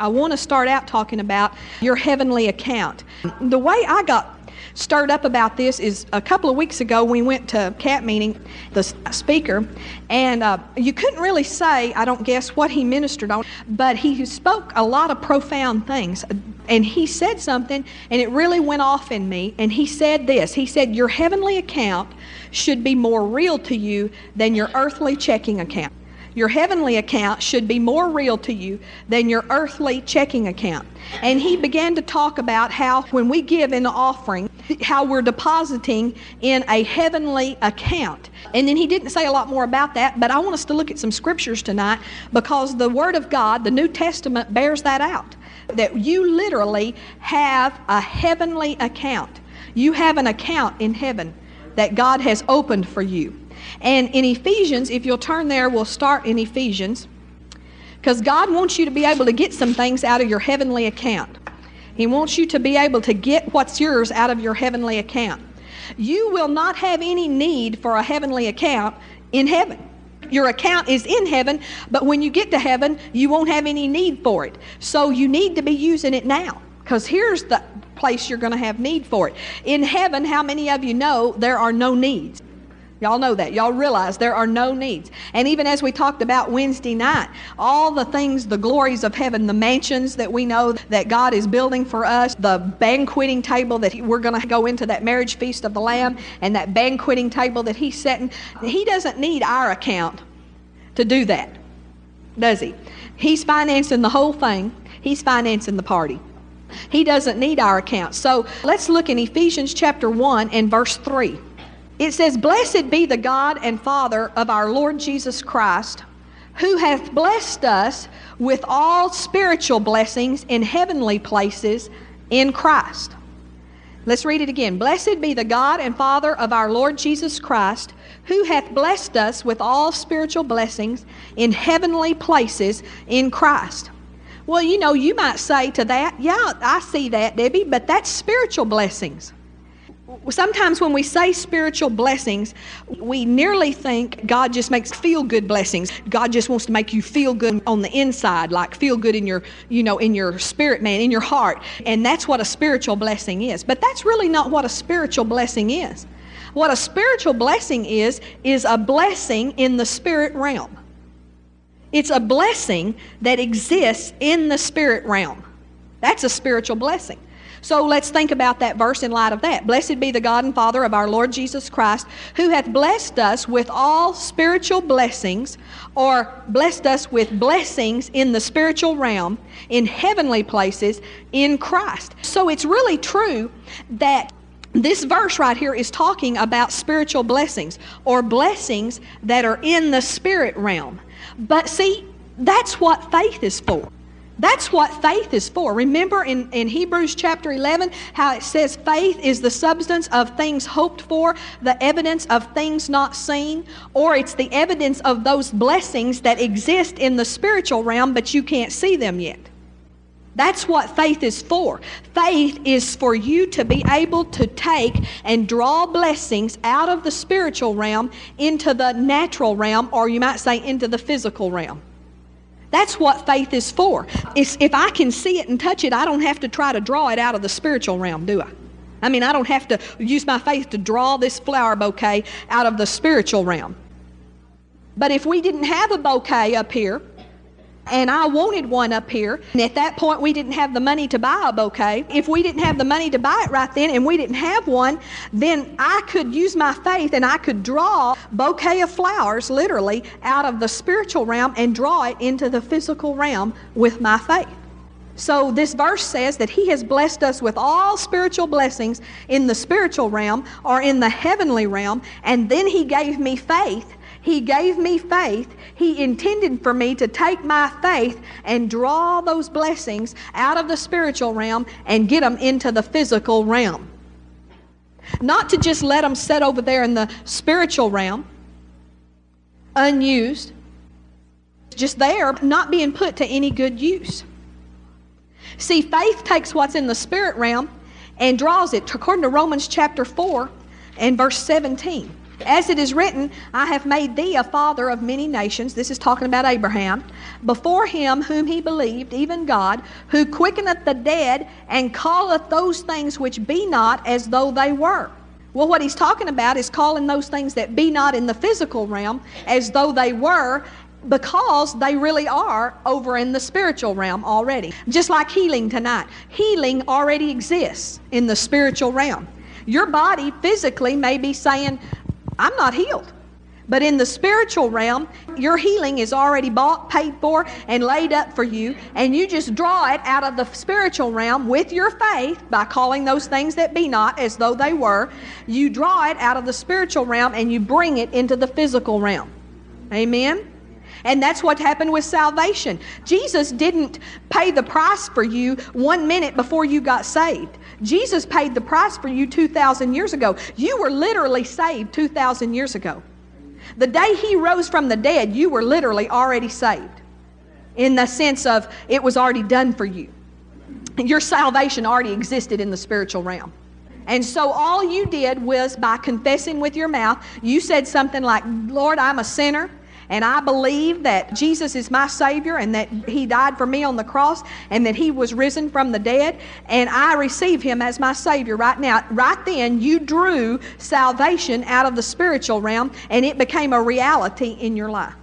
I want to start out talking about your heavenly account. The way I got stirred up about this is a couple of weeks ago we went to CAP meeting, the speaker, and uh, you couldn't really say, I don't guess, what he ministered on, but he spoke a lot of profound things. And he said something, and it really went off in me. And he said this He said, Your heavenly account should be more real to you than your earthly checking account. Your heavenly account should be more real to you than your earthly checking account. And he began to talk about how when we give the offering, how we're depositing in a heavenly account. And then he didn't say a lot more about that, but I want us to look at some scriptures tonight because the Word of God, the New Testament, bears that out. That you literally have a heavenly account. You have an account in heaven that God has opened for you. And in Ephesians, if you'll turn there, we'll start in Ephesians. Because God wants you to be able to get some things out of your heavenly account. He wants you to be able to get what's yours out of your heavenly account. You will not have any need for a heavenly account in heaven. Your account is in heaven, but when you get to heaven, you won't have any need for it. So you need to be using it now. Because here's the place you're going to have need for it. In heaven, how many of you know there are no needs? Y'all know that. Y'all realize there are no needs. And even as we talked about Wednesday night, all the things, the glories of heaven, the mansions that we know that God is building for us, the banqueting table that he, we're going to go into that marriage feast of the Lamb, and that banqueting table that He's setting, He doesn't need our account to do that, does He? He's financing the whole thing, He's financing the party. He doesn't need our account. So let's look in Ephesians chapter 1 and verse 3. It says, Blessed be the God and Father of our Lord Jesus Christ, who hath blessed us with all spiritual blessings in heavenly places in Christ. Let's read it again. Blessed be the God and Father of our Lord Jesus Christ, who hath blessed us with all spiritual blessings in heavenly places in Christ. Well, you know, you might say to that, yeah, I see that, Debbie, but that's spiritual blessings sometimes when we say spiritual blessings, we nearly think God just makes feel good blessings. God just wants to make you feel good on the inside, like feel good in your, you know, in your spirit man, in your heart. And that's what a spiritual blessing is. But that's really not what a spiritual blessing is. What a spiritual blessing is, is a blessing in the spirit realm. It's a blessing that exists in the spirit realm. That's a spiritual blessing. So let's think about that verse in light of that. Blessed be the God and Father of our Lord Jesus Christ, who hath blessed us with all spiritual blessings, or blessed us with blessings in the spiritual realm, in heavenly places, in Christ. So it's really true that this verse right here is talking about spiritual blessings, or blessings that are in the spirit realm. But see, that's what faith is for. That's what faith is for. Remember in, in Hebrews chapter 11 how it says faith is the substance of things hoped for, the evidence of things not seen, or it's the evidence of those blessings that exist in the spiritual realm but you can't see them yet. That's what faith is for. Faith is for you to be able to take and draw blessings out of the spiritual realm into the natural realm, or you might say into the physical realm. That's what faith is for. It's, if I can see it and touch it, I don't have to try to draw it out of the spiritual realm, do I? I mean, I don't have to use my faith to draw this flower bouquet out of the spiritual realm. But if we didn't have a bouquet up here, and I wanted one up here. And at that point, we didn't have the money to buy a bouquet. If we didn't have the money to buy it right then and we didn't have one, then I could use my faith and I could draw bouquet of flowers literally out of the spiritual realm and draw it into the physical realm with my faith. So this verse says that he has blessed us with all spiritual blessings in the spiritual realm or in the heavenly realm and then he gave me faith he gave me faith. He intended for me to take my faith and draw those blessings out of the spiritual realm and get them into the physical realm. Not to just let them sit over there in the spiritual realm, unused, just there, not being put to any good use. See, faith takes what's in the spirit realm and draws it, according to Romans chapter 4 and verse 17. As it is written, I have made thee a father of many nations. This is talking about Abraham. Before him whom he believed, even God, who quickeneth the dead and calleth those things which be not as though they were. Well, what he's talking about is calling those things that be not in the physical realm as though they were because they really are over in the spiritual realm already. Just like healing tonight. Healing already exists in the spiritual realm. Your body physically may be saying, I'm not healed. But in the spiritual realm, your healing is already bought, paid for, and laid up for you. And you just draw it out of the spiritual realm with your faith by calling those things that be not as though they were. You draw it out of the spiritual realm and you bring it into the physical realm. Amen? And that's what happened with salvation. Jesus didn't pay the price for you one minute before you got saved. Jesus paid the price for you 2,000 years ago. You were literally saved 2,000 years ago. The day he rose from the dead, you were literally already saved in the sense of it was already done for you. Your salvation already existed in the spiritual realm. And so all you did was by confessing with your mouth, you said something like, Lord, I'm a sinner. And I believe that Jesus is my Savior and that He died for me on the cross and that He was risen from the dead. And I receive Him as my Savior right now. Right then, you drew salvation out of the spiritual realm and it became a reality in your life.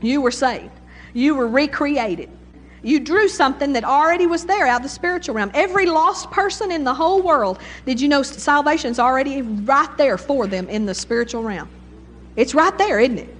You were saved, you were recreated. You drew something that already was there out of the spiritual realm. Every lost person in the whole world, did you know salvation's already right there for them in the spiritual realm? It's right there, isn't it?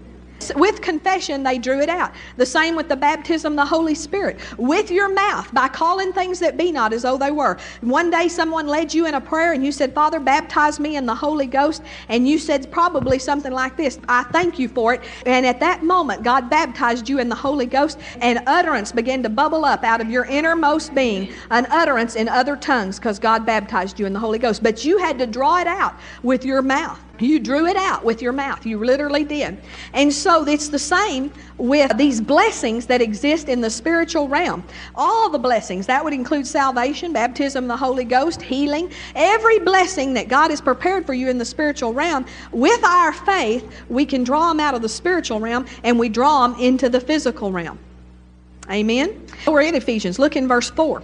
With confession, they drew it out. The same with the baptism the Holy Spirit. With your mouth, by calling things that be not as though they were. One day someone led you in a prayer and you said, Father, baptize me in the Holy Ghost. And you said probably something like this I thank you for it. And at that moment, God baptized you in the Holy Ghost, and utterance began to bubble up out of your innermost being, an utterance in other tongues, because God baptized you in the Holy Ghost. But you had to draw it out with your mouth. You drew it out with your mouth. You literally did. And so it's the same with these blessings that exist in the spiritual realm. All the blessings, that would include salvation, baptism the Holy Ghost, healing, every blessing that God has prepared for you in the spiritual realm. With our faith, we can draw them out of the spiritual realm and we draw them into the physical realm. Amen? We're in Ephesians. Look in verse 4.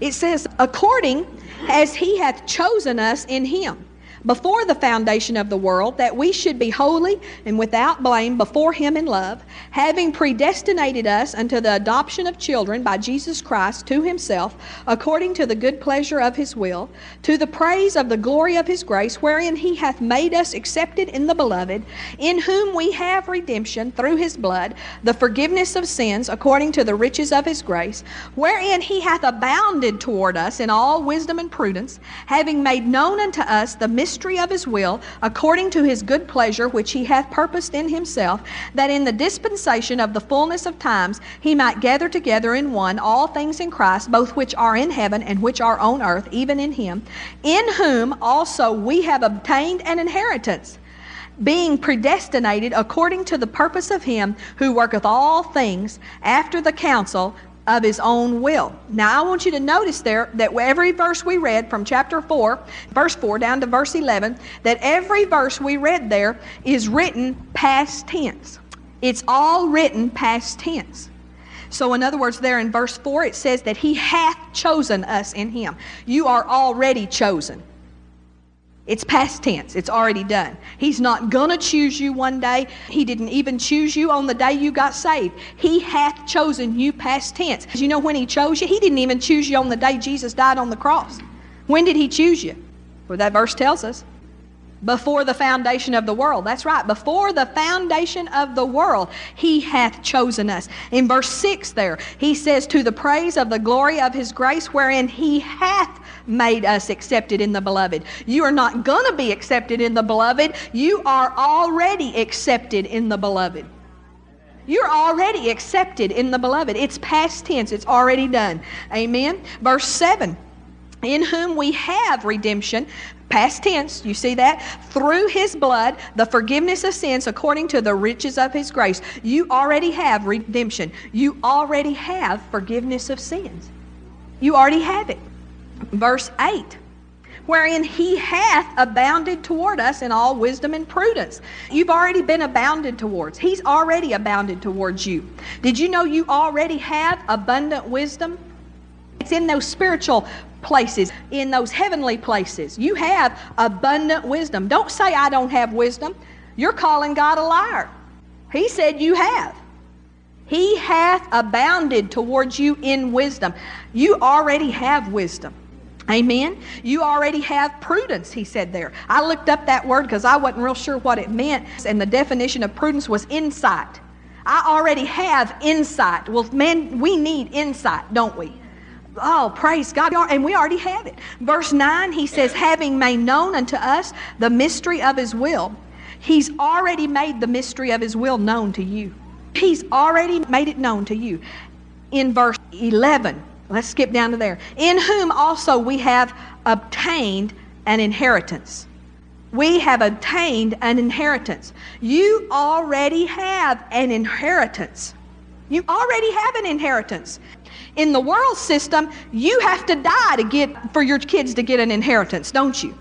It says, according as he hath chosen us in him before the foundation of the world, that we should be holy and without blame before Him in love, having predestinated us unto the adoption of children by Jesus Christ to Himself, according to the good pleasure of His will, to the praise of the glory of His grace, wherein He hath made us accepted in the Beloved, in whom we have redemption through His blood, the forgiveness of sins, according to the riches of His grace, wherein He hath abounded toward us in all wisdom and prudence, having made known unto us the mystery mystery of his will, according to his good pleasure, which he hath purposed in himself, that in the dispensation of the fullness of times he might gather together in one all things in Christ, both which are in heaven and which are on earth, even in him, in whom also we have obtained an inheritance being predestinated according to the purpose of him who worketh all things after the counsel of his own will. Now, I want you to notice there that every verse we read from chapter 4, verse 4 down to verse 11, that every verse we read there is written past tense. It's all written past tense. So, in other words, there in verse 4, it says that He hath chosen us in Him. You are already chosen. It's past tense. It's already done. He's not going to choose you one day. He didn't even choose you on the day you got saved. He hath chosen you past tense. You know when He chose you? He didn't even choose you on the day Jesus died on the cross. When did He choose you? Well, that verse tells us before the foundation of the world. That's right. Before the foundation of the world, He hath chosen us. In verse 6 there, He says, To the praise of the glory of His grace, wherein He hath made us accepted in the beloved. You are not going to be accepted in the beloved. You are already accepted in the beloved. You're already accepted in the beloved. It's past tense, it's already done. Amen. Verse 7 In whom we have redemption Past tense, you see that? Through his blood, the forgiveness of sins according to the riches of his grace. You already have redemption. You already have forgiveness of sins. You already have it. Verse 8 wherein he hath abounded toward us in all wisdom and prudence. You've already been abounded towards. He's already abounded towards you. Did you know you already have abundant wisdom? It's in those spiritual places, in those heavenly places. You have abundant wisdom. Don't say, I don't have wisdom. You're calling God a liar. He said you have. He hath abounded towards you in wisdom. You already have wisdom. Amen. You already have prudence, he said there. I looked up that word because I wasn't real sure what it meant, and the definition of prudence was insight. I already have insight. Well, man, we need insight, don't we? Oh, praise God. And we already have it. Verse 9, he says, having made known unto us the mystery of his will. He's already made the mystery of his will known to you. He's already made it known to you. In verse 11, let's skip down to there. In whom also we have obtained an inheritance. We have obtained an inheritance. You already have an inheritance. You already have an inheritance. In the world system, you have to die to get for your kids to get an inheritance, don't you?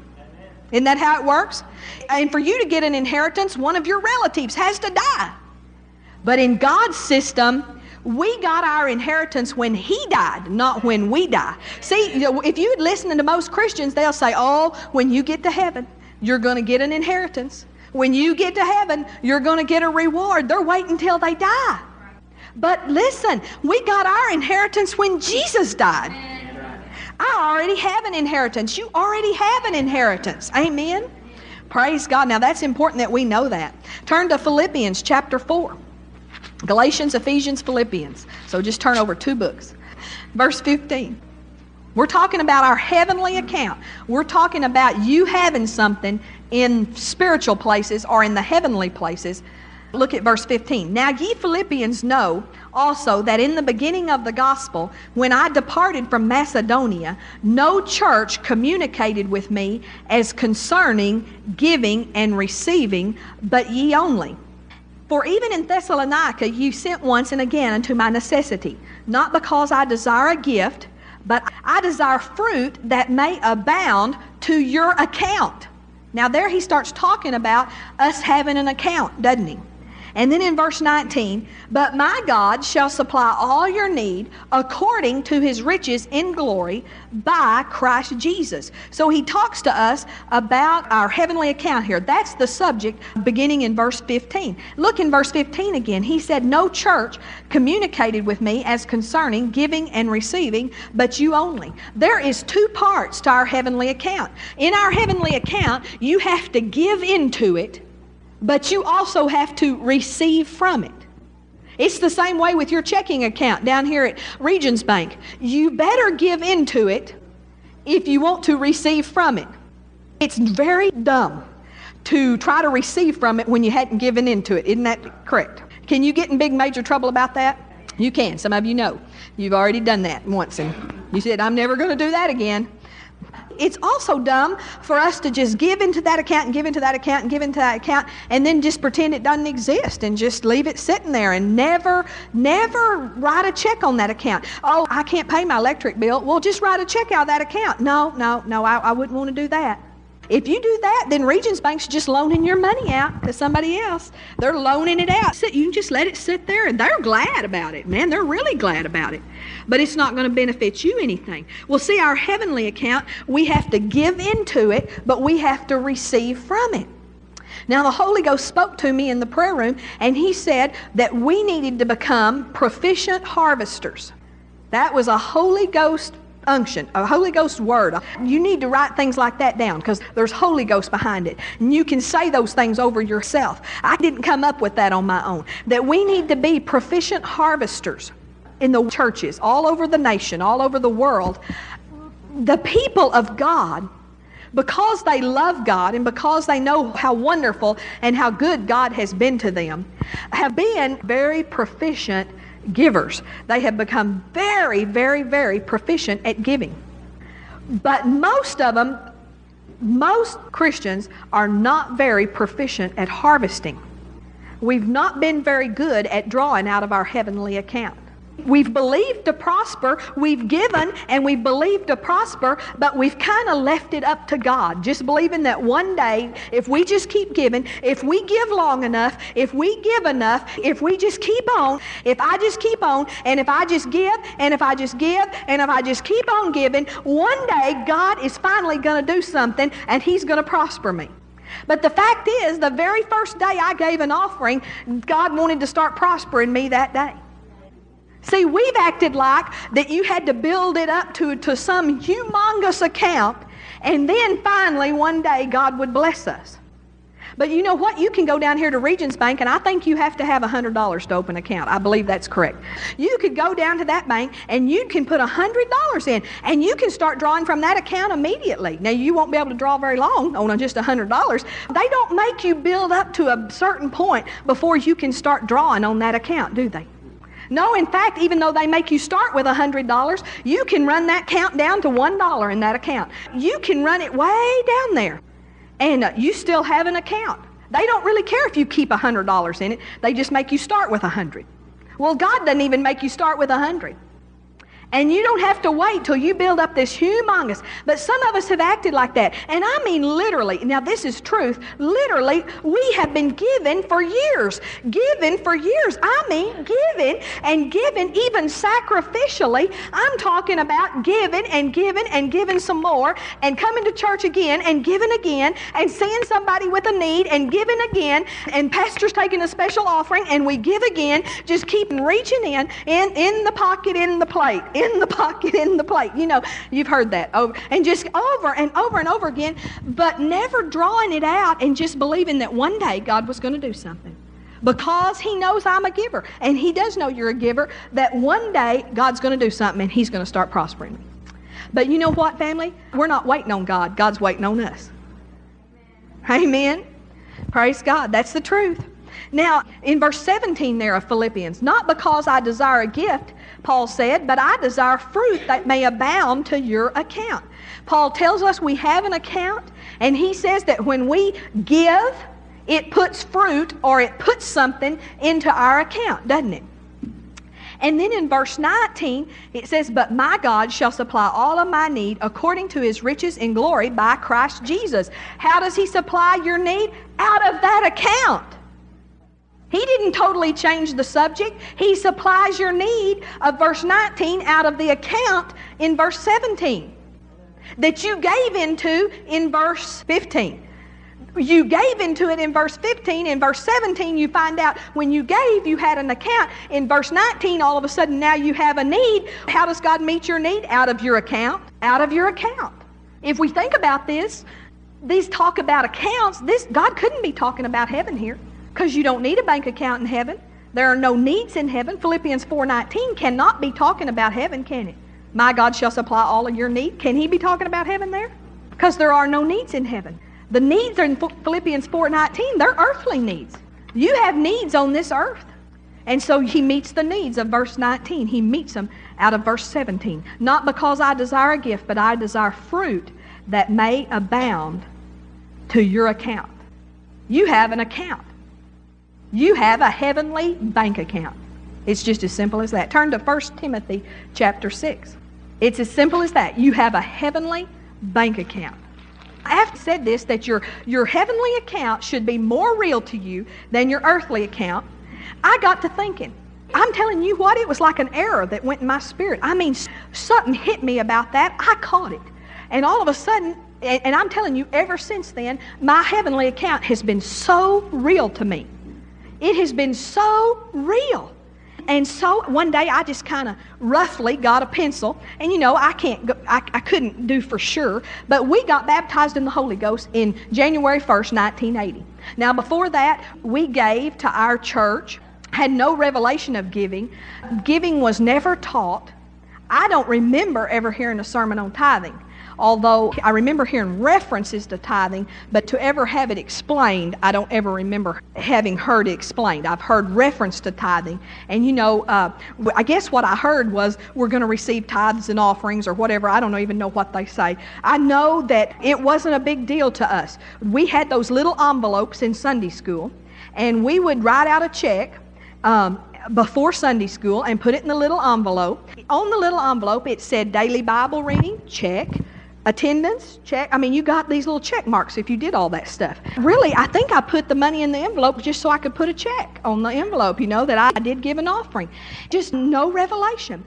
Isn't that how it works? And for you to get an inheritance, one of your relatives has to die. But in God's system, we got our inheritance when He died, not when we die. See, if you listen to most Christians, they'll say, Oh, when you get to heaven, you're going to get an inheritance. When you get to heaven, you're going to get a reward. They're waiting until they die. But listen, we got our inheritance when Jesus died. I already have an inheritance. You already have an inheritance. Amen. Praise God. Now that's important that we know that. Turn to Philippians chapter 4. Galatians, Ephesians, Philippians. So just turn over two books. Verse 15. We're talking about our heavenly account. We're talking about you having something in spiritual places or in the heavenly places. Look at verse 15. Now ye Philippians know also that in the beginning of the gospel, when I departed from Macedonia, no church communicated with me as concerning giving and receiving, but ye only. For even in Thessalonica you sent once and again unto my necessity, not because I desire a gift, but I desire fruit that may abound to your account. Now, there he starts talking about us having an account, doesn't he? And then in verse 19, but my God shall supply all your need according to his riches in glory by Christ Jesus. So he talks to us about our heavenly account here. That's the subject beginning in verse 15. Look in verse 15 again. He said, No church communicated with me as concerning giving and receiving, but you only. There is two parts to our heavenly account. In our heavenly account, you have to give into it but you also have to receive from it. It's the same way with your checking account down here at Regions Bank. You better give into it if you want to receive from it. It's very dumb to try to receive from it when you hadn't given into it. Isn't that correct? Can you get in big major trouble about that? You can. Some of you know. You've already done that once and you said, I'm never going to do that again. It's also dumb for us to just give into that account and give into that account and give into that account and then just pretend it doesn't exist and just leave it sitting there and never, never write a check on that account. Oh, I can't pay my electric bill. Well, just write a check out of that account. No, no, no, I, I wouldn't want to do that. If you do that, then Regions Bank's just loaning your money out to somebody else. They're loaning it out. You can just let it sit there, and they're glad about it. Man, they're really glad about it. But it's not going to benefit you anything. Well, see, our heavenly account, we have to give into it, but we have to receive from it. Now, the Holy Ghost spoke to me in the prayer room, and He said that we needed to become proficient harvesters. That was a Holy Ghost unction, a Holy Ghost word. You need to write things like that down because there's Holy Ghost behind it. And you can say those things over yourself. I didn't come up with that on my own. That we need to be proficient harvesters in the churches all over the nation, all over the world. The people of God because they love God and because they know how wonderful and how good God has been to them, have been very proficient givers. They have become very, very, very proficient at giving. But most of them, most Christians are not very proficient at harvesting. We've not been very good at drawing out of our heavenly account. We've believed to prosper, we've given, and we've believed to prosper, but we've kind of left it up to God. Just believing that one day, if we just keep giving, if we give long enough, if we give enough, if we just keep on, if I just keep on, and if I just give, and if I just give, and if I just keep on giving, one day God is finally going to do something and He's going to prosper me. But the fact is, the very first day I gave an offering, God wanted to start prospering me that day. See, we've acted like that you had to build it up to, to some humongous account, and then finally one day God would bless us. But you know what? You can go down here to Regions Bank, and I think you have to have $100 to open an account. I believe that's correct. You could go down to that bank, and you can put $100 in, and you can start drawing from that account immediately. Now, you won't be able to draw very long on just $100. They don't make you build up to a certain point before you can start drawing on that account, do they? No, in fact, even though they make you start with $100, you can run that count down to $1 in that account. You can run it way down there, and uh, you still have an account. They don't really care if you keep $100 in it. They just make you start with 100. Well, God doesn't even make you start with 100. And you don't have to wait till you build up this humongous. But some of us have acted like that. And I mean literally. Now, this is truth. Literally, we have been given for years. Given for years. I mean, given and given even sacrificially. I'm talking about giving and giving and giving some more and coming to church again and giving again and seeing somebody with a need and giving again and pastors taking a special offering and we give again. Just keep reaching in, in, in the pocket, in the plate in the pocket, in the plate. You know, you've heard that over and just over and over and over again, but never drawing it out and just believing that one day God was going to do something. Because he knows I'm a giver, and he does know you're a giver, that one day God's going to do something and he's going to start prospering me. But you know what, family? We're not waiting on God, God's waiting on us. Amen. Praise God. That's the truth. Now, in verse 17 there of Philippians, not because I desire a gift, Paul said, but I desire fruit that may abound to your account. Paul tells us we have an account, and he says that when we give, it puts fruit or it puts something into our account, doesn't it? And then in verse 19, it says, But my God shall supply all of my need according to his riches in glory by Christ Jesus. How does he supply your need? Out of that account. He didn't totally change the subject. He supplies your need of verse 19 out of the account in verse 17 that you gave into in verse 15. You gave into it in verse 15. In verse 17, you find out when you gave, you had an account. In verse 19, all of a sudden, now you have a need. How does God meet your need? Out of your account. Out of your account. If we think about this, these talk about accounts. This God couldn't be talking about heaven here because you don't need a bank account in heaven. There are no needs in heaven. Philippians 4:19 cannot be talking about heaven, can it? My God shall supply all of your need. Can he be talking about heaven there? Because there are no needs in heaven. The needs are in Philippians 4:19. They're earthly needs. You have needs on this earth. And so he meets the needs of verse 19. He meets them out of verse 17. Not because I desire a gift, but I desire fruit that may abound to your account. You have an account. You have a heavenly bank account. It's just as simple as that. Turn to 1 Timothy chapter 6. It's as simple as that. You have a heavenly bank account. I have said this that your, your heavenly account should be more real to you than your earthly account. I got to thinking. I'm telling you what, it was like an error that went in my spirit. I mean, something hit me about that. I caught it. And all of a sudden, and I'm telling you, ever since then, my heavenly account has been so real to me. It has been so real. And so one day I just kind of roughly got a pencil, and you know I can't, go, I, I couldn't do for sure, but we got baptized in the Holy Ghost in January 1st, 1980. Now before that, we gave to our church, had no revelation of giving. Giving was never taught. I don't remember ever hearing a sermon on tithing although I remember hearing references to tithing, but to ever have it explained, I don't ever remember having heard it explained. I've heard reference to tithing. And you know, uh, I guess what I heard was we're going to receive tithes and offerings or whatever. I don't even know what they say. I know that it wasn't a big deal to us. We had those little envelopes in Sunday school, and we would write out a check um, before Sunday school and put it in the little envelope. On the little envelope, it said daily Bible reading, check. Attendance, check. I mean, you got these little check marks if you did all that stuff. Really, I think I put the money in the envelope just so I could put a check on the envelope, you know, that I did give an offering. Just no revelation.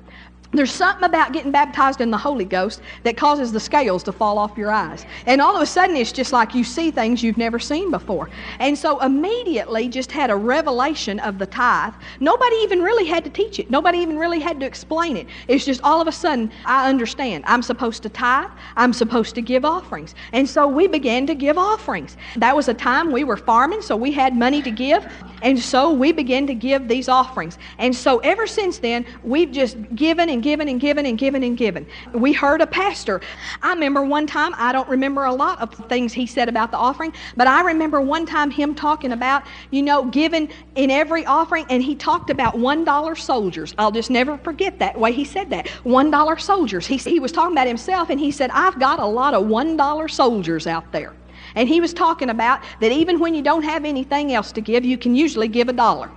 There's something about getting baptized in the Holy Ghost that causes the scales to fall off your eyes. And all of a sudden, it's just like you see things you've never seen before. And so, immediately, just had a revelation of the tithe. Nobody even really had to teach it, nobody even really had to explain it. It's just all of a sudden, I understand. I'm supposed to tithe, I'm supposed to give offerings. And so, we began to give offerings. That was a time we were farming, so we had money to give. And so, we began to give these offerings. And so, ever since then, we've just given and given and given and given and given. We heard a pastor. I remember one time, I don't remember a lot of things he said about the offering, but I remember one time him talking about, you know, giving in every offering, and he talked about $1 soldiers. I'll just never forget that way he said that. $1 soldiers. He, he was talking about himself, and he said, I've got a lot of $1 soldiers out there. And he was talking about that even when you don't have anything else to give, you can usually give a dollar.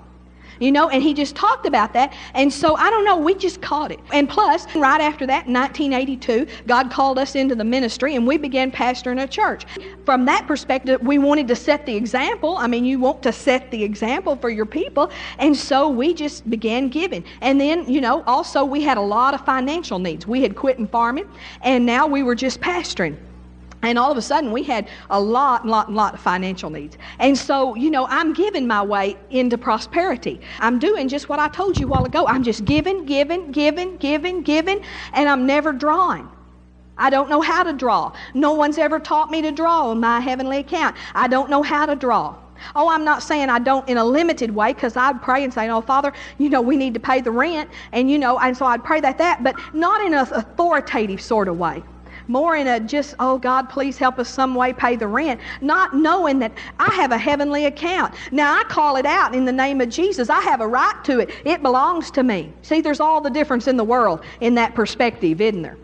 You know, and he just talked about that. And so I don't know, we just caught it. And plus, right after that, in 1982, God called us into the ministry and we began pastoring a church. From that perspective, we wanted to set the example. I mean, you want to set the example for your people. And so we just began giving. And then, you know, also we had a lot of financial needs. We had quit in farming and now we were just pastoring. And all of a sudden, we had a lot, lot, lot of financial needs. And so, you know, I'm giving my way into prosperity. I'm doing just what I told you a while ago. I'm just giving, giving, giving, giving, giving, and I'm never drawing. I don't know how to draw. No one's ever taught me to draw on my heavenly account. I don't know how to draw. Oh, I'm not saying I don't in a limited way because I'd pray and say, Oh, Father, you know, we need to pay the rent. And, you know, and so I'd pray that, that, but not in an authoritative sort of way more in a just, oh God, please help us some way pay the rent, not knowing that I have a heavenly account. Now I call it out in the name of Jesus. I have a right to it. It belongs to me. See, there's all the difference in the world in that perspective, isn't there?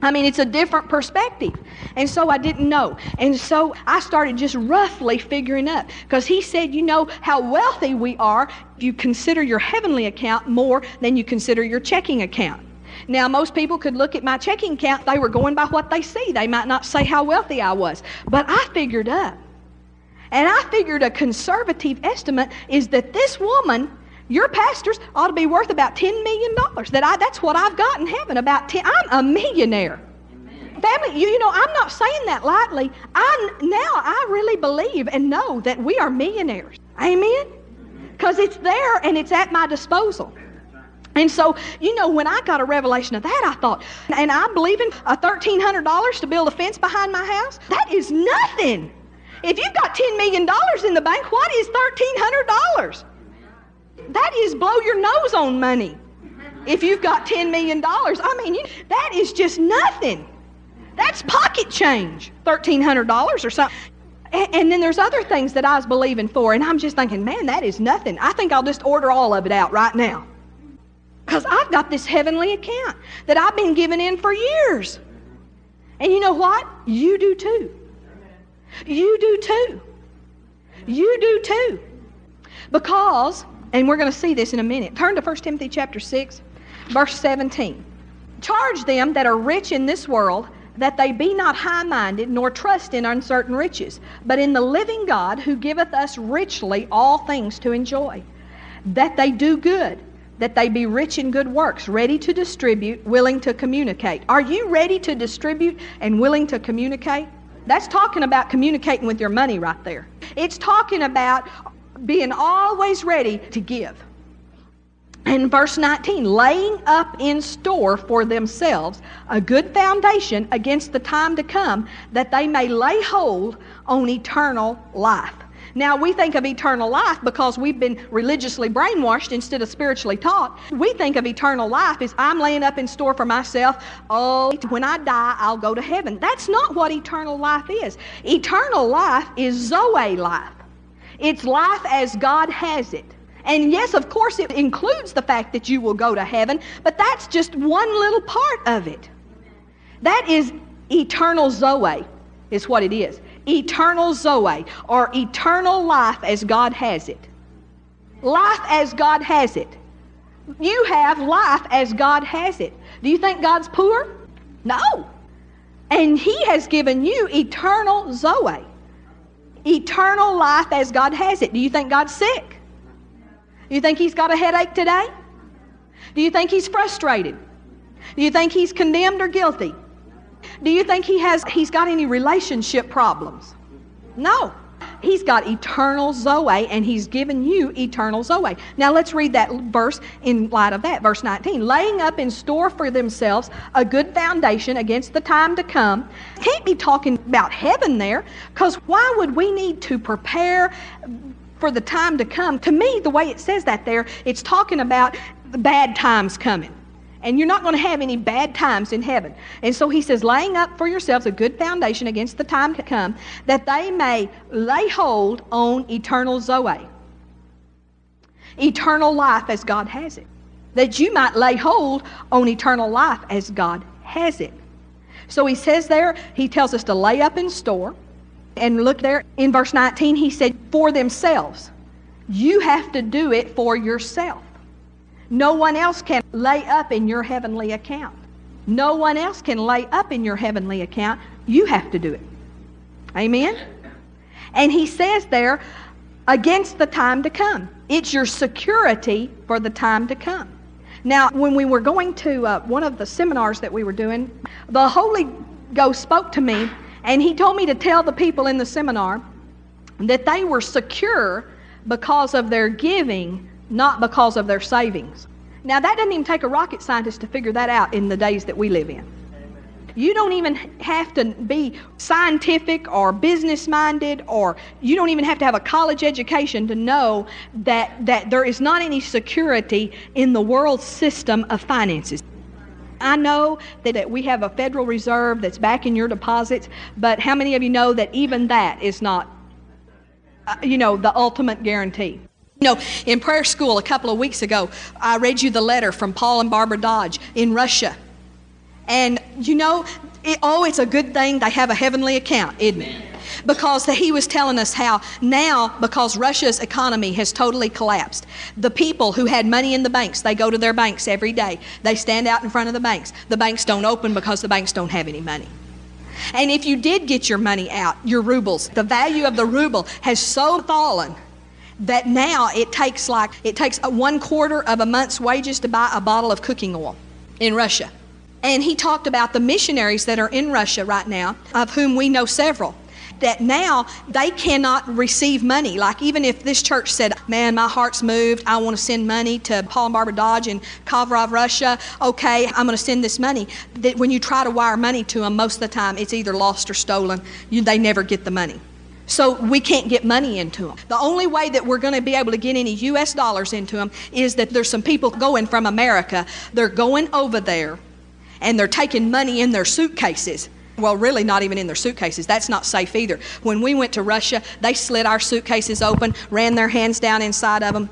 I mean, it's a different perspective. And so I didn't know. And so I started just roughly figuring up. Because he said, you know how wealthy we are if you consider your heavenly account more than you consider your checking account. Now, most people could look at my checking account, they were going by what they see. They might not say how wealthy I was. But I figured up. And I figured a conservative estimate is that this woman, your pastors, ought to be worth about $10 million. That I, that's what I've got in heaven, about 10. I'm a millionaire. Family, you, you know, I'm not saying that lightly. I, now I really believe and know that we are millionaires. Amen? Because it's there and it's at my disposal. And so, you know, when I got a revelation of that, I thought, and I'm believing a $1,300 to build a fence behind my house? That is nothing. If you've got $10 million in the bank, what is $1,300? That is blow your nose on money. If you've got $10 million, I mean, that is just nothing. That's pocket change, $1,300 or something. And, then there's other things that I was believing for, and I'm just thinking, man, that is nothing. I think I'll just order all of it out right now. Because I've got this heavenly account that I've been giving in for years. And you know what? You do too. You do too. You do too. Because, and we're going to see this in a minute. Turn to 1 Timothy chapter 6, verse 17. Charge them that are rich in this world that they be not high minded, nor trust in uncertain riches, but in the living God who giveth us richly all things to enjoy. That they do good that they be rich in good works, ready to distribute, willing to communicate. Are you ready to distribute and willing to communicate? That's talking about communicating with your money right there. It's talking about being always ready to give. And verse 19, laying up in store for themselves a good foundation against the time to come, that they may lay hold on eternal life. Now, we think of eternal life because we've been religiously brainwashed instead of spiritually taught. We think of eternal life as I'm laying up in store for myself. Oh, when I die, I'll go to heaven. That's not what eternal life is. Eternal life is Zoe life, it's life as God has it. And yes, of course, it includes the fact that you will go to heaven, but that's just one little part of it. That is eternal Zoe, is what it is eternal Zoe, or eternal life as God has it. Life as God has it. You have life as God has it. Do you think God's poor? No. And He has given you eternal Zoe, eternal life as God has it. Do you think God's sick? You think He's got a headache today? Do you think He's frustrated? Do you think He's condemned or guilty? Do you think he has he's got any relationship problems? No. He's got eternal Zoe and he's given you eternal Zoe. Now let's read that verse in light of that. Verse 19. Laying up in store for themselves a good foundation against the time to come. Can't be talking about heaven there because why would we need to prepare for the time to come? To me, the way it says that there, it's talking about the bad times coming. And you're not going to have any bad times in heaven. And so he says, laying up for yourselves a good foundation against the time to come, that they may lay hold on eternal Zoe, eternal life as God has it. That you might lay hold on eternal life as God has it. So he says there, he tells us to lay up in store. And look there in verse 19, he said, for themselves. You have to do it for yourself. No one else can lay up in your heavenly account. No one else can lay up in your heavenly account. You have to do it. Amen? And he says there, against the time to come. It's your security for the time to come. Now, when we were going to uh, one of the seminars that we were doing, the Holy Ghost spoke to me and he told me to tell the people in the seminar that they were secure because of their giving not because of their savings. Now, that doesn't even take a rocket scientist to figure that out in the days that we live in. You don't even have to be scientific or business minded, or you don't even have to have a college education to know that, that there is not any security in the world system of finances. I know that, we have a Federal Reserve that's backing your deposits, but how many of you know that even that is not, uh, you know, the ultimate guarantee? You know, in prayer school a couple of weeks ago, I read you the letter from Paul and Barbara Dodge in Russia. And you know, it, oh, it's a good thing they have a heavenly account, isn't it? Because he was telling us how now, because Russia's economy has totally collapsed, the people who had money in the banks, they go to their banks every day. They stand out in front of the banks. The banks don't open because the banks don't have any money. And if you did get your money out, your rubles, the value of the ruble has so fallen that now it takes like it takes one quarter of a month's wages to buy a bottle of cooking oil in Russia. And he talked about the missionaries that are in Russia right now, of whom we know several. That now they cannot receive money. Like, even if this church said, Man, my heart's moved, I want to send money to Paul and Barbara Dodge in Kovrov, Russia, okay, I'm going to send this money. That when you try to wire money to them, most of the time it's either lost or stolen. You, they never get the money. So we can't get money into them. The only way that we're going to be able to get any U.S. dollars into them is that there's some people going from America. They're going over there and they're taking money in their suitcases. Well, really, not even in their suitcases. That's not safe either. When we went to Russia, they slid our suitcases open, ran their hands down inside of them,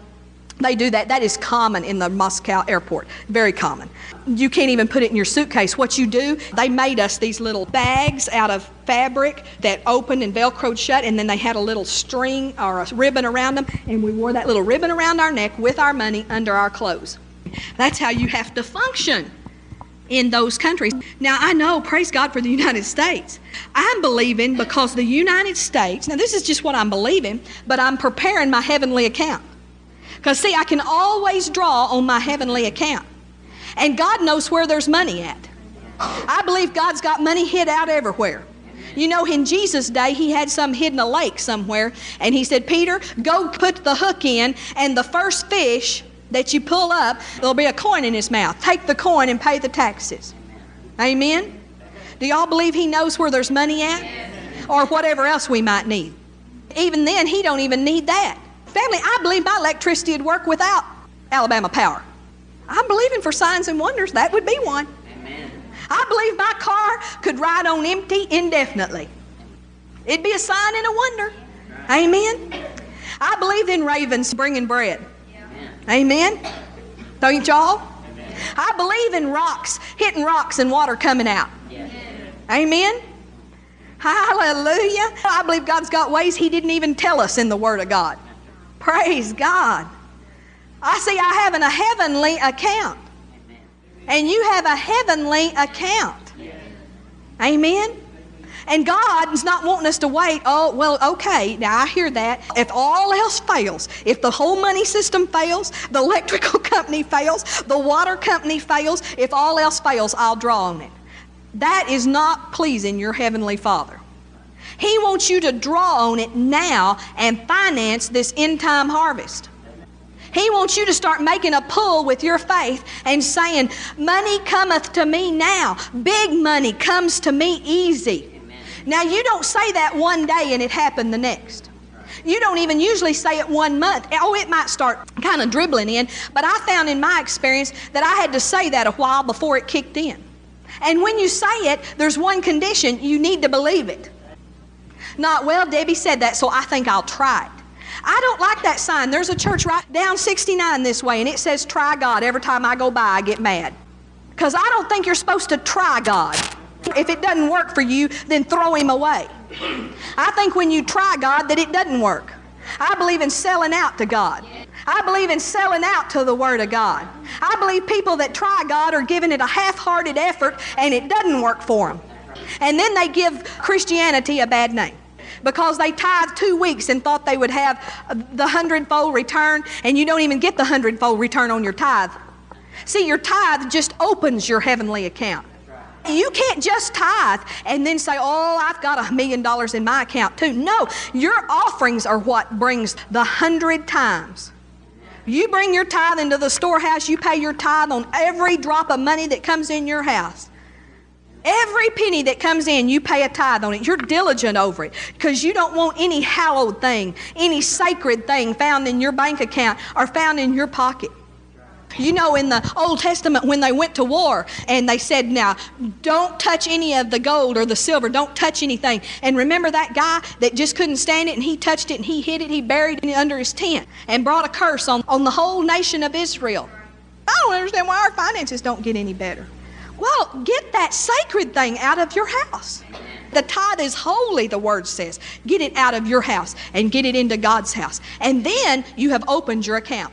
they do that. That is common in the Moscow airport. Very common. You can't even put it in your suitcase. What you do, they made us these little bags out of fabric that opened and velcroed shut, and then they had a little string or a ribbon around them, and we wore that little ribbon around our neck with our money under our clothes. That's how you have to function in those countries. Now, I know, praise God for the United States. I'm believing because the United States, now this is just what I'm believing, but I'm preparing my heavenly account. Because, see, I can always draw on my heavenly account. And God knows where there's money at. I believe God's got money hid out everywhere. You know, in Jesus' day, he had some hidden a lake somewhere, and he said, Peter, go put the hook in, and the first fish that you pull up, there'll be a coin in his mouth. Take the coin and pay the taxes. Amen? Do y'all believe he knows where there's money at? Or whatever else we might need. Even then, he don't even need that. Family, I believe my electricity would work without Alabama power. I'm believing for signs and wonders. That would be one. Amen. I believe my car could ride on empty indefinitely. It'd be a sign and a wonder. Amen. I believe in ravens bringing bread. Amen. Don't y'all? I believe in rocks, hitting rocks and water coming out. Amen. Hallelujah. I believe God's got ways He didn't even tell us in the Word of God. Praise God. I see I have a heavenly account. And you have a heavenly account. Amen? And God is not wanting us to wait. Oh, well, okay, now I hear that. If all else fails, if the whole money system fails, the electrical company fails, the water company fails, if all else fails, I'll draw on it. That is not pleasing your Heavenly Father. He wants you to draw on it now and finance this end time harvest. He wants you to start making a pull with your faith and saying, Money cometh to me now. Big money comes to me easy. Now, you don't say that one day and it happened the next. You don't even usually say it one month. Oh, it might start kind of dribbling in, but I found in my experience that I had to say that a while before it kicked in. And when you say it, there's one condition you need to believe it. Not, well, Debbie said that, so I think I'll try it. I don't like that sign. There's a church right down 69 this way, and it says, Try God. Every time I go by, I get mad. Because I don't think you're supposed to try God. If it doesn't work for you, then throw him away. I think when you try God that it doesn't work. I believe in selling out to God. I believe in selling out to the Word of God. I believe people that try God are giving it a half hearted effort and it doesn't work for them. And then they give Christianity a bad name because they tithed two weeks and thought they would have the hundredfold return, and you don't even get the hundredfold return on your tithe. See, your tithe just opens your heavenly account. You can't just tithe and then say, Oh, I've got a million dollars in my account too. No, your offerings are what brings the hundred times. You bring your tithe into the storehouse, you pay your tithe on every drop of money that comes in your house. Every penny that comes in, you pay a tithe on it. You're diligent over it because you don't want any hallowed thing, any sacred thing found in your bank account or found in your pocket. You know, in the Old Testament, when they went to war and they said, Now, don't touch any of the gold or the silver, don't touch anything. And remember that guy that just couldn't stand it and he touched it and he hid it, he buried it under his tent and brought a curse on, on the whole nation of Israel. I don't understand why our finances don't get any better. Well, get that sacred thing out of your house. The tithe is holy, the word says. Get it out of your house and get it into God's house. And then you have opened your account.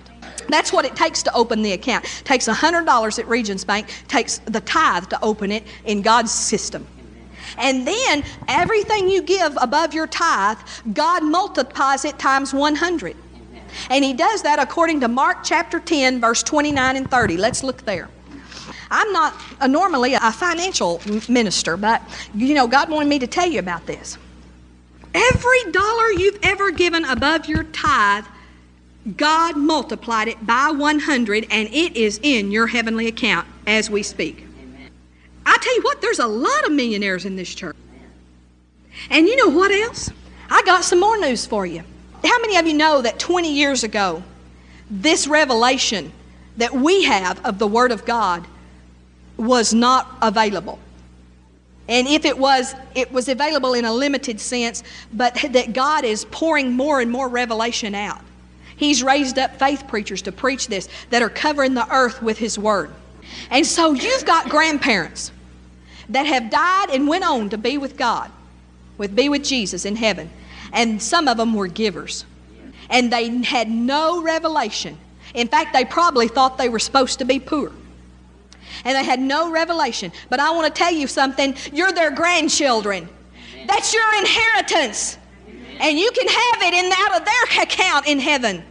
That's what it takes to open the account. It takes $100 at Regions Bank, takes the tithe to open it in God's system. And then everything you give above your tithe, God multiplies it times 100. And He does that according to Mark chapter 10, verse 29 and 30. Let's look there. I'm not a, normally a financial minister, but you know, God wanted me to tell you about this. Every dollar you've ever given above your tithe God multiplied it by 100 and it is in your heavenly account as we speak. Amen. I tell you what, there's a lot of millionaires in this church. And you know what else? I got some more news for you. How many of you know that 20 years ago, this revelation that we have of the Word of God was not available? And if it was, it was available in a limited sense, but that God is pouring more and more revelation out. He's raised up faith preachers to preach this that are covering the earth with His Word. And so you've got grandparents that have died and went on to be with God, with be with Jesus in heaven. And some of them were givers. And they had no revelation. In fact, they probably thought they were supposed to be poor. And they had no revelation. But I want to tell you something you're their grandchildren. That's your inheritance. And you can have it in out of their account in heaven.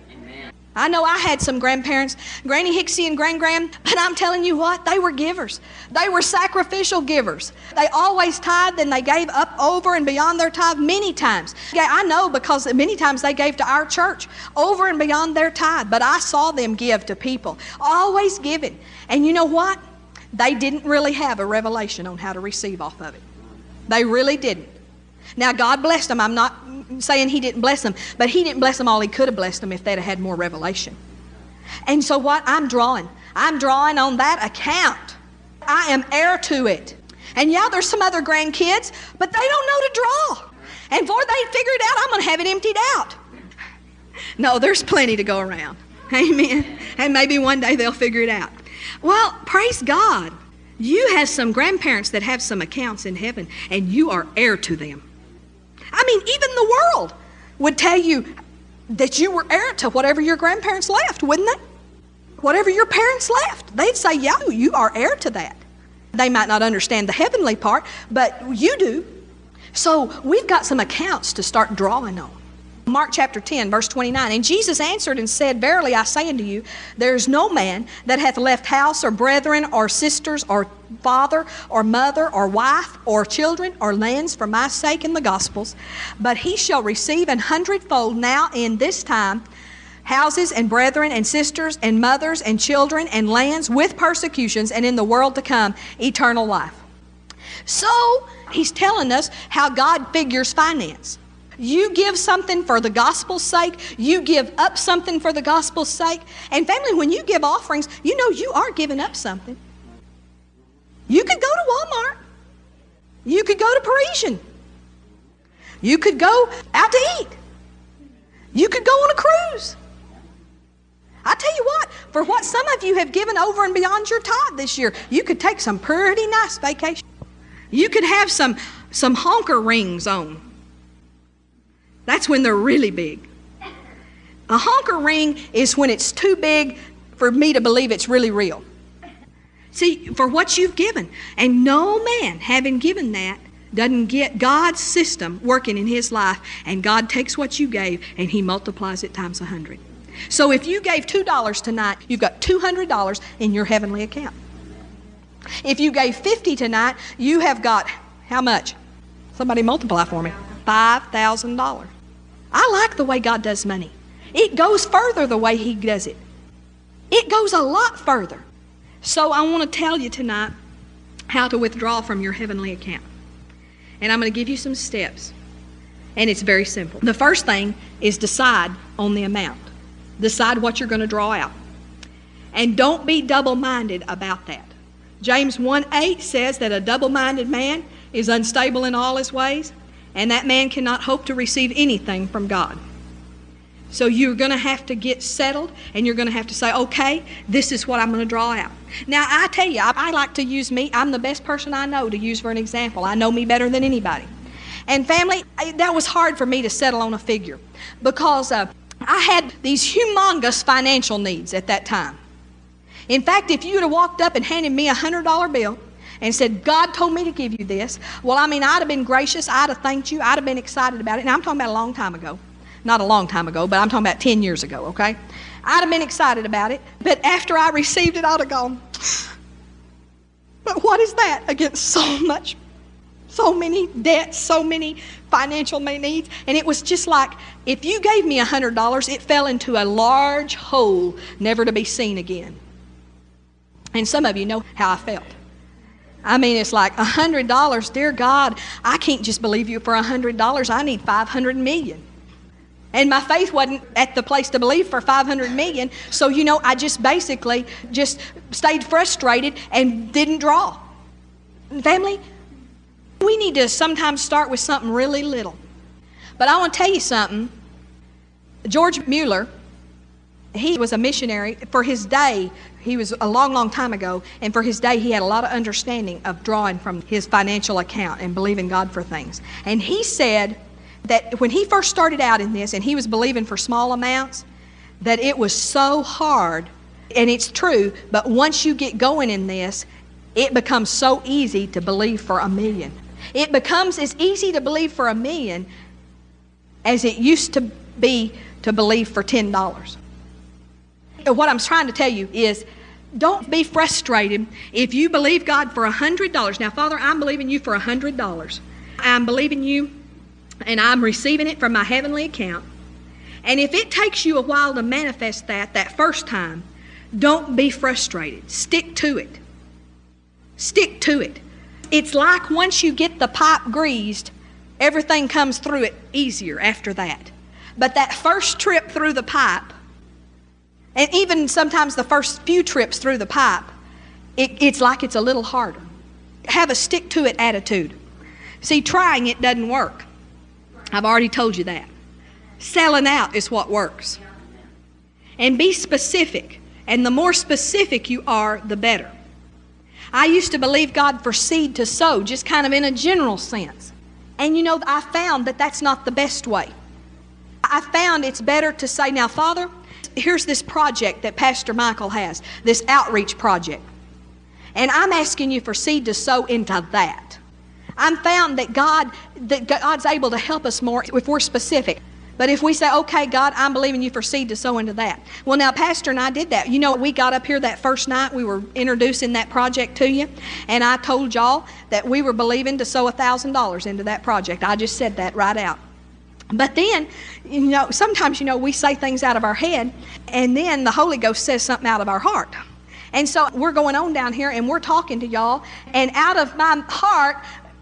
I know I had some grandparents, Granny Hixie and Grand Grand, but I'm telling you what, they were givers. They were sacrificial givers. They always tithed and they gave up over and beyond their tithe many times. I know because many times they gave to our church over and beyond their tithe, but I saw them give to people, always giving. And you know what? They didn't really have a revelation on how to receive off of it. They really didn't. Now, God blessed them. I'm not saying He didn't bless them, but He didn't bless them all He could have blessed them if they'd have had more revelation. And so, what? I'm drawing. I'm drawing on that account. I am heir to it. And yeah, there's some other grandkids, but they don't know to draw. And before they figure it out, I'm going to have it emptied out. No, there's plenty to go around. Amen. And maybe one day they'll figure it out. Well, praise God. You have some grandparents that have some accounts in heaven, and you are heir to them. I mean, even the world would tell you that you were heir to whatever your grandparents left, wouldn't they? Whatever your parents left, they'd say, Yeah, you are heir to that. They might not understand the heavenly part, but you do. So we've got some accounts to start drawing on. Mark chapter 10, verse 29. And Jesus answered and said, Verily I say unto you, there is no man that hath left house or brethren or sisters or father or mother or wife or children or lands for my sake in the Gospels, but he shall receive an hundredfold now in this time houses and brethren and sisters and mothers and children and lands with persecutions and in the world to come eternal life. So he's telling us how God figures finance. You give something for the gospel's sake, you give up something for the gospel's sake. And family, when you give offerings, you know you are giving up something. You could go to Walmart. You could go to Parisian. You could go out to eat. You could go on a cruise. I tell you what, for what some of you have given over and beyond your tithe this year, you could take some pretty nice vacation. You could have some some honker rings on. That's when they're really big. A honker ring is when it's too big for me to believe it's really real. See, for what you've given. And no man, having given that, doesn't get God's system working in his life, and God takes what you gave and he multiplies it times a hundred. So if you gave $2 tonight, you've got $200 in your heavenly account. If you gave 50 tonight, you have got how much? Somebody multiply for me. $5,000. I like the way God does money. It goes further the way He does it. It goes a lot further. So I want to tell you tonight how to withdraw from your heavenly account. And I'm going to give you some steps. And it's very simple. The first thing is decide on the amount. Decide what you're going to draw out. And don't be double minded about that. James 1 8 says that a double minded man is unstable in all his ways, and that man cannot hope to receive anything from God. So you're going to have to get settled and you're going to have to say, okay, this is what I'm going to draw out. Now, I tell you, I, I, like to use me. I'm the best person I know to use for an example. I know me better than anybody. And family, I, that was hard for me to settle on a figure because uh, I had these humongous financial needs at that time. In fact, if you would have walked up and handed me a $100 bill, and said, God told me to give you this. Well, I mean, I'd have been gracious. I'd have thanked you. I'd have been excited about it. Now, I'm talking about a long time ago. Not a long time ago, but I'm talking about 10 years ago, okay? I'd have been excited about it. But after I received it, I'd have gone, but what is that against so much, so many debts, so many financial needs? And it was just like if you gave me $100, it fell into a large hole never to be seen again. And some of you know how I felt. I mean, it's like a hundred dollars, dear God, I can't just believe you for a hundred dollars. I need five hundred million. And my faith wasn't at the place to believe for 500 million. So, you know, I just basically just stayed frustrated and didn't draw. Family, we need to sometimes start with something really little. But I want to tell you something. George Mueller, he was a missionary. For his day, he was a long, long time ago, and for his day, he had a lot of understanding of drawing from his financial account and believing God for things. And he said that when he first started out in this and he was believing for small amounts, that it was so hard, and it's true, but once you get going in this, it becomes so easy to believe for a million. It becomes as easy to believe for a million as it used to be to believe for $10 what I'm trying to tell you is don't be frustrated if you believe God for a $100. Now, Father, I'm believing you for a $100. I'm believing you and I'm receiving it from my heavenly account. And if it takes you a while to manifest that that first time, don't be frustrated. Stick to it. Stick to it. It's like once you get the pipe greased, everything comes through it easier after that. But that first trip through the pipe, and even sometimes the first few trips through the pipe, it, it's like it's a little harder. Have a stick to it attitude. See, trying it doesn't work. I've already told you that. Selling out is what works. And be specific. And the more specific you are, the better. I used to believe God for seed to sow, just kind of in a general sense. And you know, I found that that's not the best way. I found it's better to say, now, Father, here's this project that Pastor Michael has, this outreach project. And I'm asking you for seed to sow into that. I'm found that God that God's able to help us more if we're specific. But if we say, okay, God, I'm believing you for seed to sow into that. Well, now, Pastor and I did that. You know, we got up here that first night, we were introducing that project to you, and I told y'all that we were believing to sow $1,000 into that project. I just said that right out. But then, you know, sometimes, you know, we say things out of our head, and then the Holy Ghost says something out of our heart. And so we're going on down here and we're talking to y'all, and out of my heart,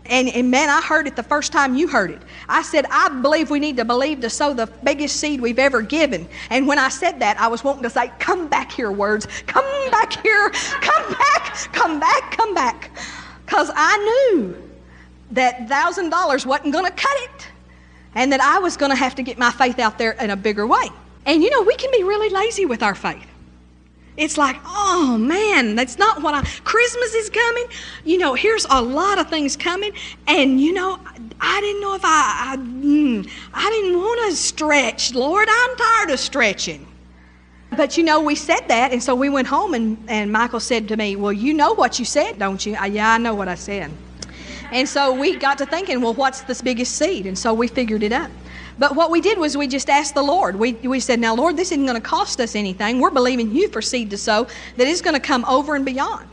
and, and, man, I heard it the first time you heard it. I said, I believe we need to believe to sow the biggest seed we've ever given. And when I said that, I was wanting to say, Come back here, words. Come back here. Come back. Come back. Come back. Because I knew that $1,000 wasn't going to cut it and that I was going to have to get my faith out there in a bigger way. And you know, we can be really lazy with our faith. It's like, oh man, that's not what I. Christmas is coming. You know, here's a lot of things coming, and you know, I didn't know if I, I, mm, I didn't want to stretch. Lord, I'm tired of stretching. But you know, we said that, and so we went home, and, and Michael said to me, Well, you know what you said, don't you? I, yeah, I know what I said. And so we got to thinking, Well, what's this biggest seed? And so we figured it out. But what we did was we just asked the Lord. We, we said, Now, Lord, this isn't going to cost us anything. We're believing you for seed to sow that is going to come over and beyond.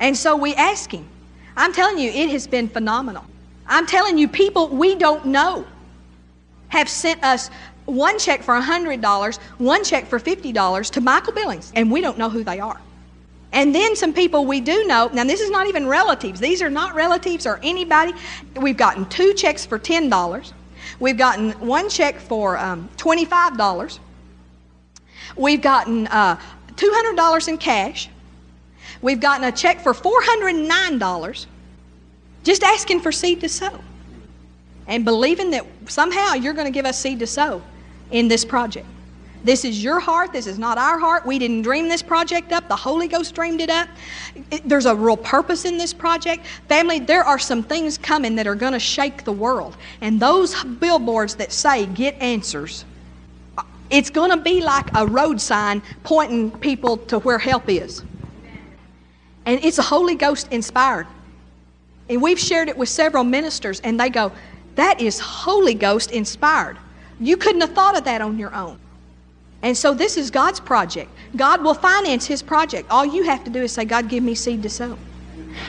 And so we asked Him. I'm telling you, it has been phenomenal. I'm telling you, people we don't know have sent us one check for $100, one check for $50 to Michael Billings, and we don't know who they are. And then some people we do know, now this is not even relatives, these are not relatives or anybody. We've gotten two checks for $10. We've gotten one check for um, $25. We've gotten uh, $200 in cash. We've gotten a check for $409 just asking for seed to sow and believing that somehow you're going to give us seed to sow in this project. This is your heart. This is not our heart. We didn't dream this project up. The Holy Ghost dreamed it up. It, there's a real purpose in this project. Family, there are some things coming that are going to shake the world. And those billboards that say, get answers, it's going to be like a road sign pointing people to where help is. And it's a Holy Ghost inspired. And we've shared it with several ministers, and they go, that is Holy Ghost inspired. You couldn't have thought of that on your own. And so this is God's project. God will finance His project. All you have to do is say, God, give me seed to sow.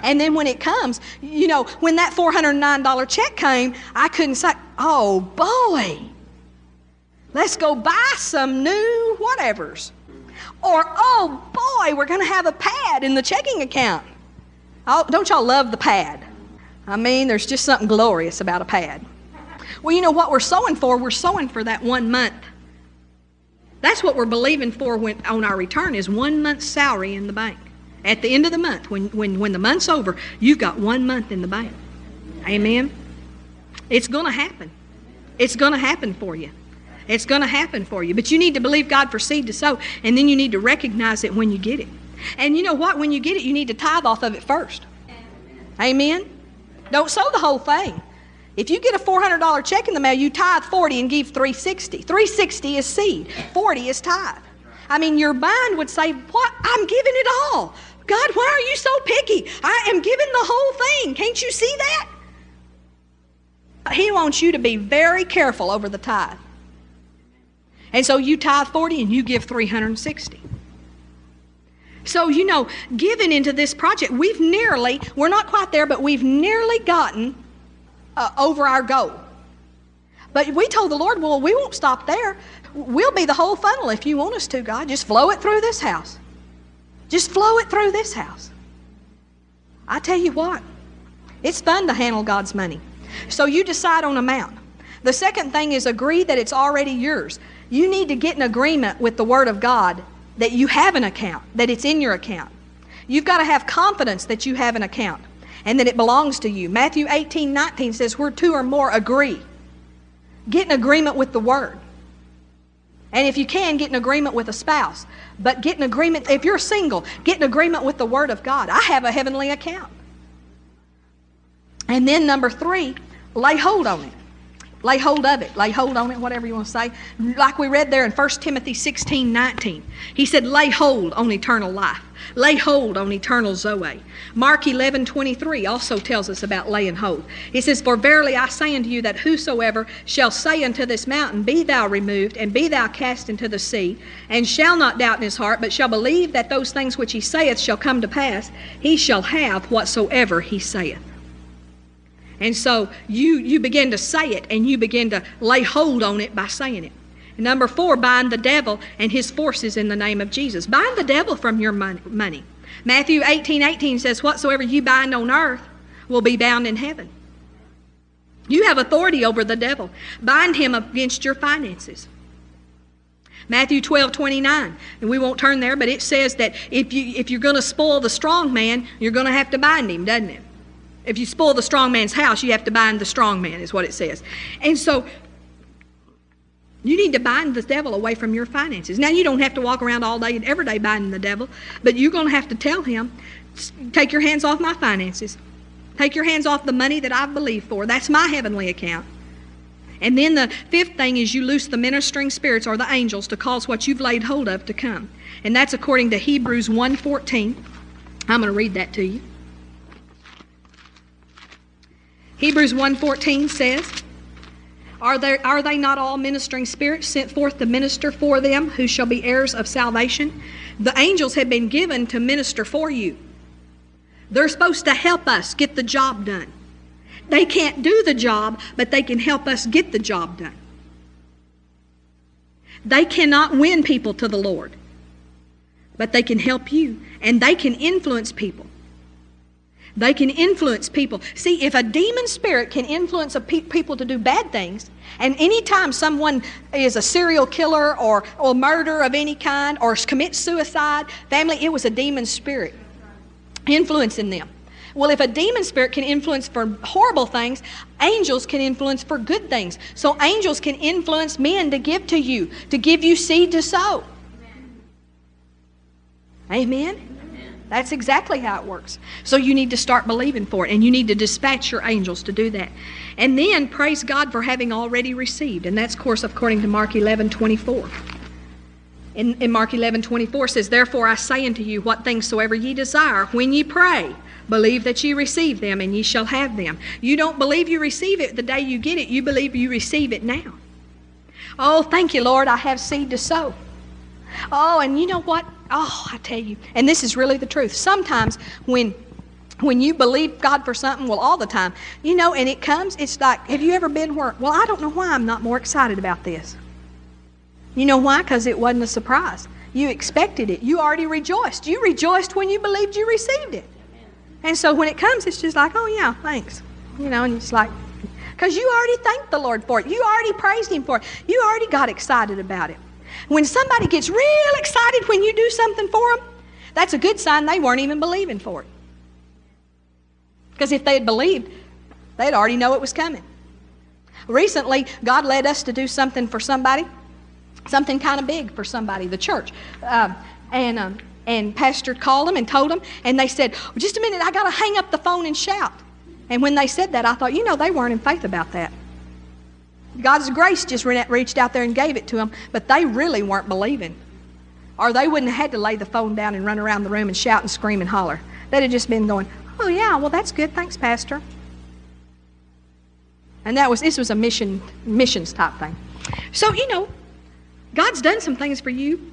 And then when it comes, you know, when that $409 check came, I couldn't say, oh boy, let's go buy some new whatevers. Or, oh boy, we're going to have a pad in the checking account. Oh, don't y'all love the pad? I mean, there's just something glorious about a pad. Well, you know what we're sowing for? We're sowing for that one month that's what we're believing for when, on our return is one month's salary in the bank. At the end of the month, when, when, when the month's over, you've got one month in the bank. Amen? It's going to happen. It's going to happen for you. It's going to happen for you. But you need to believe God for seed to sow, and then you need to recognize it when you get it. And you know what? When you get it, you need to tithe off of it first. Amen? Don't sow the whole thing. If you get a $400 check in the mail, you tithe 40 and give 360. 360 is seed, 40 is tithe. I mean, your mind would say, What? I'm giving it all. God, why are you so picky? I am giving the whole thing. Can't you see that? He wants you to be very careful over the tithe. And so you tithe 40 and you give 360. So, you know, giving into this project, we've nearly, we're not quite there, but we've nearly gotten uh, over our goal. But we told the Lord, well, we won't stop there. We'll be the whole funnel if you want us to, God. Just flow it through this house. Just flow it through this house. I tell you what, it's fun to handle God's money. So you decide on amount. The second thing is agree that it's already yours. You need to get an agreement with the Word of God that you have an account, that it's in your account. You've got to have confidence that you have an account and that it belongs to you. Matthew 18 19 says, Where two or more agree. Get an agreement with the Word. And if you can, get an agreement with a spouse. But get an agreement, if you're single, get an agreement with the Word of God. I have a heavenly account. And then number three, lay hold on it. Lay hold of it. Lay hold on it, whatever you want to say. Like we read there in 1 Timothy 16 19. He said, Lay hold on eternal life. Lay hold on eternal Zoe. Mark 11 23 also tells us about laying hold. He says, For verily I say unto you that whosoever shall say unto this mountain, Be thou removed, and be thou cast into the sea, and shall not doubt in his heart, but shall believe that those things which he saith shall come to pass, he shall have whatsoever he saith. And so you, you begin to say it and you begin to lay hold on it by saying it. Number four, bind the devil and his forces in the name of Jesus. Bind the devil from your money. Matthew 18 18 says, Whatsoever you bind on earth will be bound in heaven. You have authority over the devil. Bind him against your finances. Matthew 12, 29. And we won't turn there, but it says that if, you, if you're going to spoil the strong man, you're going to have to bind him, doesn't it? If you spoil the strong man's house, you have to bind the strong man, is what it says. And so you need to bind the devil away from your finances. Now, you don't have to walk around all day and every day binding the devil, but you're going to have to tell him, take your hands off my finances. Take your hands off the money that I believe for. That's my heavenly account. And then the fifth thing is you loose the ministering spirits or the angels to cause what you've laid hold of to come. And that's according to Hebrews 1:14. I'm going to read that to you. Hebrews 1:14 says, are, there, are they not all ministering spirits sent forth to minister for them who shall be heirs of salvation? The angels have been given to minister for you. They're supposed to help us get the job done. They can't do the job, but they can help us get the job done. They cannot win people to the Lord, but they can help you, and they can influence people. They can influence people. See, if a demon spirit can influence pe- people to do bad things, and anytime someone is a serial killer or, or murder of any kind or commits suicide, family, it was a demon spirit influencing them. Well, if a demon spirit can influence for horrible things, angels can influence for good things. So angels can influence men to give to you, to give you seed to sow. Amen. Amen? That's exactly how it works. So you need to start believing for it, and you need to dispatch your angels to do that. And then praise God for having already received. And that's, of course, according to Mark 11 24. In, in Mark 11 24 says, Therefore I say unto you, what things soever ye desire, when ye pray, believe that ye receive them, and ye shall have them. You don't believe you receive it the day you get it, you believe you receive it now. Oh, thank you, Lord, I have seed to sow. Oh, and you know what? Oh, I tell you, and this is really the truth. Sometimes when when you believe God for something, well, all the time, you know, and it comes, it's like, have you ever been where, well, I don't know why I'm not more excited about this. You know why? Because it wasn't a surprise. You expected it. You already rejoiced. You rejoiced when you believed you received it. And so when it comes, it's just like, oh, yeah, thanks. You know, and it's like, because you already thanked the Lord for it. You already praised Him for it. You already got excited about it. When somebody gets real excited when you do something for them, that's a good sign they weren't even believing for it. Because if they had believed, they'd already know it was coming. Recently, God led us to do something for somebody, something kind of big for somebody, the church. Um, and, um, and Pastor called them and told them, and they said, well, Just a minute, I got to hang up the phone and shout. And when they said that, I thought, you know, they weren't in faith about that. God's grace just reached out there and gave it to them, but they really weren't believing. Or they wouldn't have had to lay the phone down and run around the room and shout and scream and holler. They'd have just been going, Oh, yeah, well, that's good. Thanks, Pastor. And that was, this was a mission, missions type thing. So, you know, God's done some things for you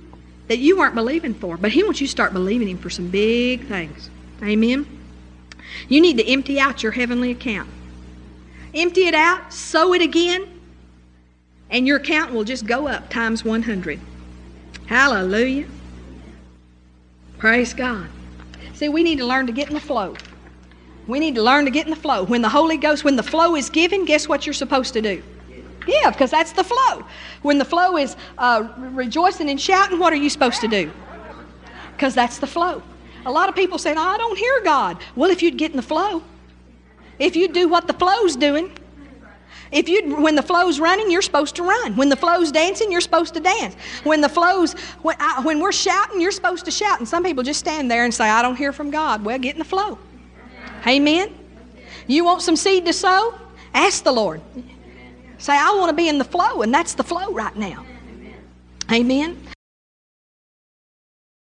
that you weren't believing for, but He wants you to start believing Him for some big things. Amen? You need to empty out your heavenly account. Empty it out, sow it again, and your account will just go up times 100. Hallelujah. Praise God. See, we need to learn to get in the flow. We need to learn to get in the flow. When the Holy Ghost, when the flow is given, guess what you're supposed to do? Yeah, because that's the flow. When the flow is uh, rejoicing and shouting, what are you supposed to do? Because that's the flow. A lot of people say, I don't hear God. Well, if you'd get in the flow, if you do what the flow's doing, if you, when the flow's running, you're supposed to run. When the flow's dancing, you're supposed to dance. When the flow's, when, I, when we're shouting, you're supposed to shout. And some people just stand there and say, I don't hear from God. Well, get in the flow. Amen. You want some seed to sow? Ask the Lord. Say, I want to be in the flow, and that's the flow right now. Amen.